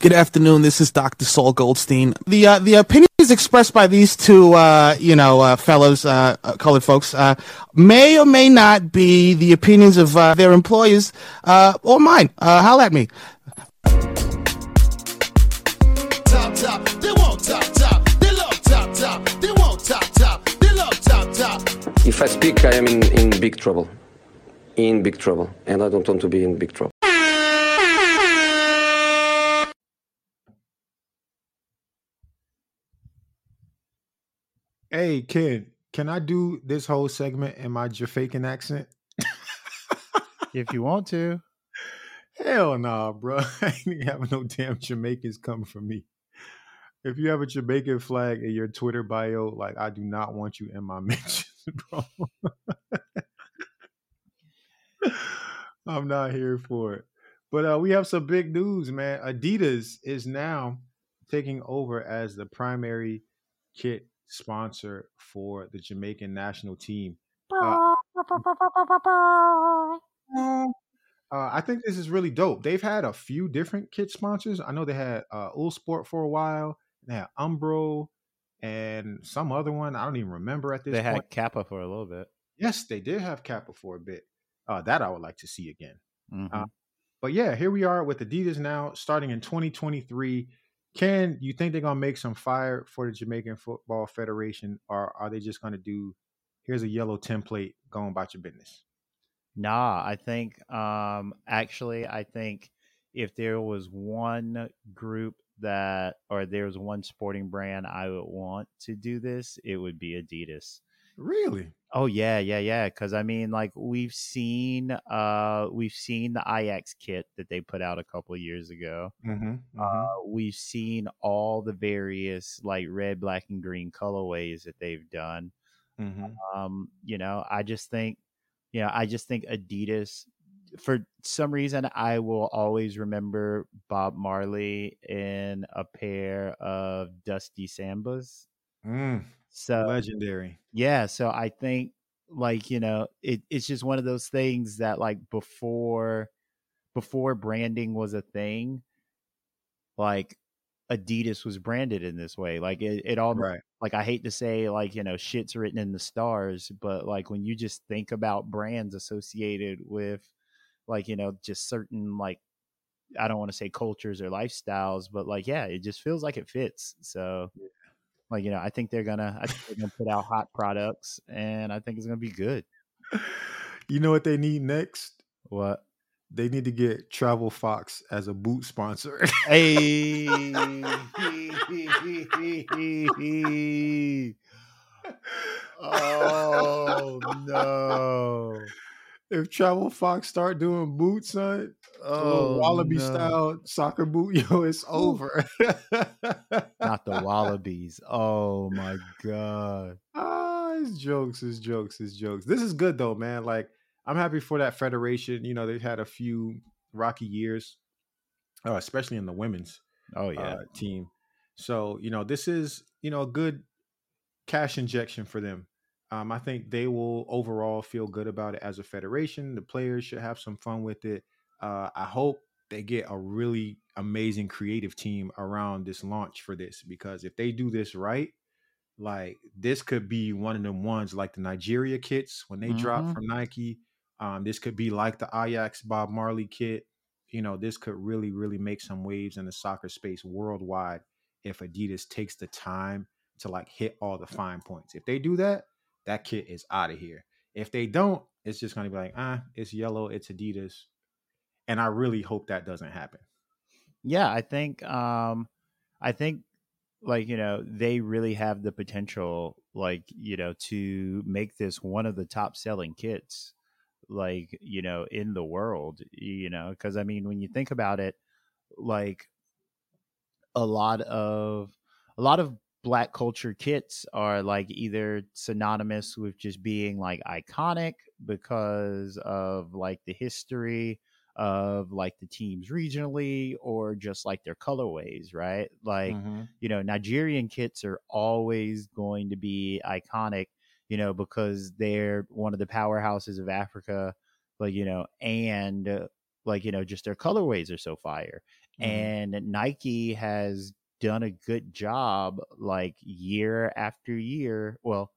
Good afternoon. This is Dr. Saul Goldstein. The uh, the opinions expressed by these two, uh, you know, uh, fellows, uh, uh, colored folks, uh, may or may not be the opinions of their employers or mine. holla at me. If I speak, I am in, in big trouble. In big trouble. And I don't want to be in big trouble. Hey, Ken, can I do this whole segment in my Jamaican accent? if you want to. Hell nah, bro. I ain't having no damn Jamaicans coming for me. If you have a Jamaican flag in your Twitter bio, like I do not want you in my mentions, bro. I'm not here for it. But uh, we have some big news, man. Adidas is now taking over as the primary kit sponsor for the Jamaican national team. Uh, uh, I think this is really dope. They've had a few different kit sponsors. I know they had uh, Uhlsport for a while. They had Umbro and some other one. I don't even remember at this. They point. had Kappa for a little bit. Yes, they did have Kappa for a bit. Uh, that I would like to see again. Mm-hmm. Uh, but yeah, here we are with Adidas now, starting in 2023. Can you think they're gonna make some fire for the Jamaican Football Federation, or are they just gonna do here's a yellow template, going about your business? Nah, I think um actually I think if there was one group that or there was one sporting brand I would want to do this, it would be Adidas. Really? Oh yeah, yeah, yeah. Because I mean, like we've seen, uh, we've seen the Ajax kit that they put out a couple years ago. Mm-hmm, mm-hmm. Uh, we've seen all the various like red, black, and green colorways that they've done. Mm-hmm. Um, you know, I just think, you know, I just think Adidas. For some reason, I will always remember Bob Marley in a pair of Dusty Sambas. Mm, So legendary. yeah, so I think like, you know, it, it's just one of those things that like before before branding was a thing, like Adidas was branded in this way. Like it, it all Right. like I hate to say like, you know, shit's written in the stars, but like when you just think about brands associated with like, you know, just certain like I don't want to say cultures or lifestyles, but like yeah, it just feels like it fits. So like you know, I think they're gonna I think they're gonna put out hot products, and I think it's gonna be good. You know what they need next? What? They need to get Travel Fox as a boot sponsor. Hey. oh no. if Travel Fox start doing boots, son, Oh, wallaby no. style soccer boot, yo, it's over. Not the wallabies. Oh my god. Ah, it's jokes, it's jokes, it's jokes. This is good though, man. Like, I'm happy for that federation. You know, they've had a few rocky years, uh, especially in the women's Oh yeah. uh, team. So, you know, this is, you know, a good cash injection for them. Um, I think they will overall feel good about it as a federation. The players should have some fun with it. Uh, I hope they get a really amazing creative team around this launch for this because if they do this right, like this could be one of them ones like the Nigeria kits when they drop Mhm. from Nike. Um, this could be like the Ajax Bob Marley kit. You know, this could really, really make some waves in the soccer space worldwide if Adidas takes the time to like hit all the fine points. If they do that, that kit is out of here. If they don't, it's just gonna be like, ah, it's yellow, it's Adidas. And I really hope that doesn't happen. yeah i think um i think like you know they really have the potential like you know to make this one of the top selling kits like you know in the world you know because i mean when you think about it like a lot of a lot of black culture kits are like either synonymous with just being like iconic because of like the history of like the teams regionally or just like their colorways, right? Like, Mhm. you know, Nigerian kits are always going to be iconic, you know, because they're one of the powerhouses of Africa, like, you know, and uh, like, you know, just their colorways are so fire. and Nike has done a good job, like year after year. Well,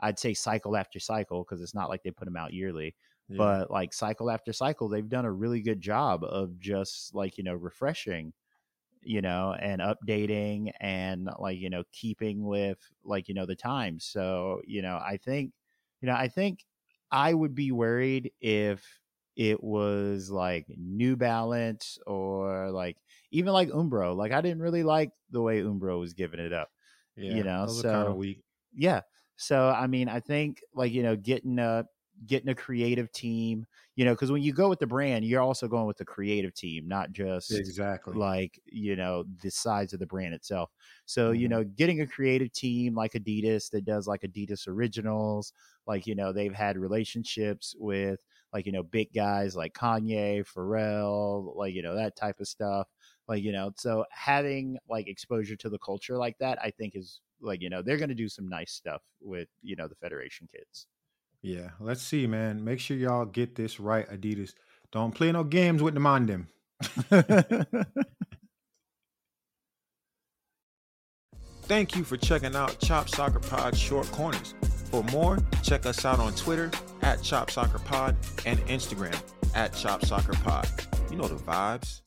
I'd say cycle after cycle because it's not like they put them out yearly, Yeah. but like cycle after cycle, they've done a really good job of just like you know refreshing you know, and updating and like, you know, keeping with like, you know, the times. So, you know, I think, you know, I think I would be worried if it was like New Balance or like even like Umbro. Like I didn't really like the way Umbro was giving it up. yeah, you know, are kind so- of weak. Yeah. So I mean, I think like, you know, getting a getting a creative team, you know, because when you go with the brand, you're also going with the creative team, not just Exactly. like you know the size of the brand itself so you Mhm. know getting a creative team like adidas that does like adidas originals like you know they've had relationships with like you know big guys like kanye pharrell like you know that type of stuff like you know so having like exposure to the culture like that i think is like you know they're going to do some nice stuff with you know the federation kids Yeah, let's see, man. Make sure y'all get this right, Adidas. Don't play no games with the man them. Thank you for checking out Chop Soccer Pod Short Corners. For more, check us out on Twitter at Chop Soccer Pod and Instagram at Chop Soccer Pod. You know the vibes.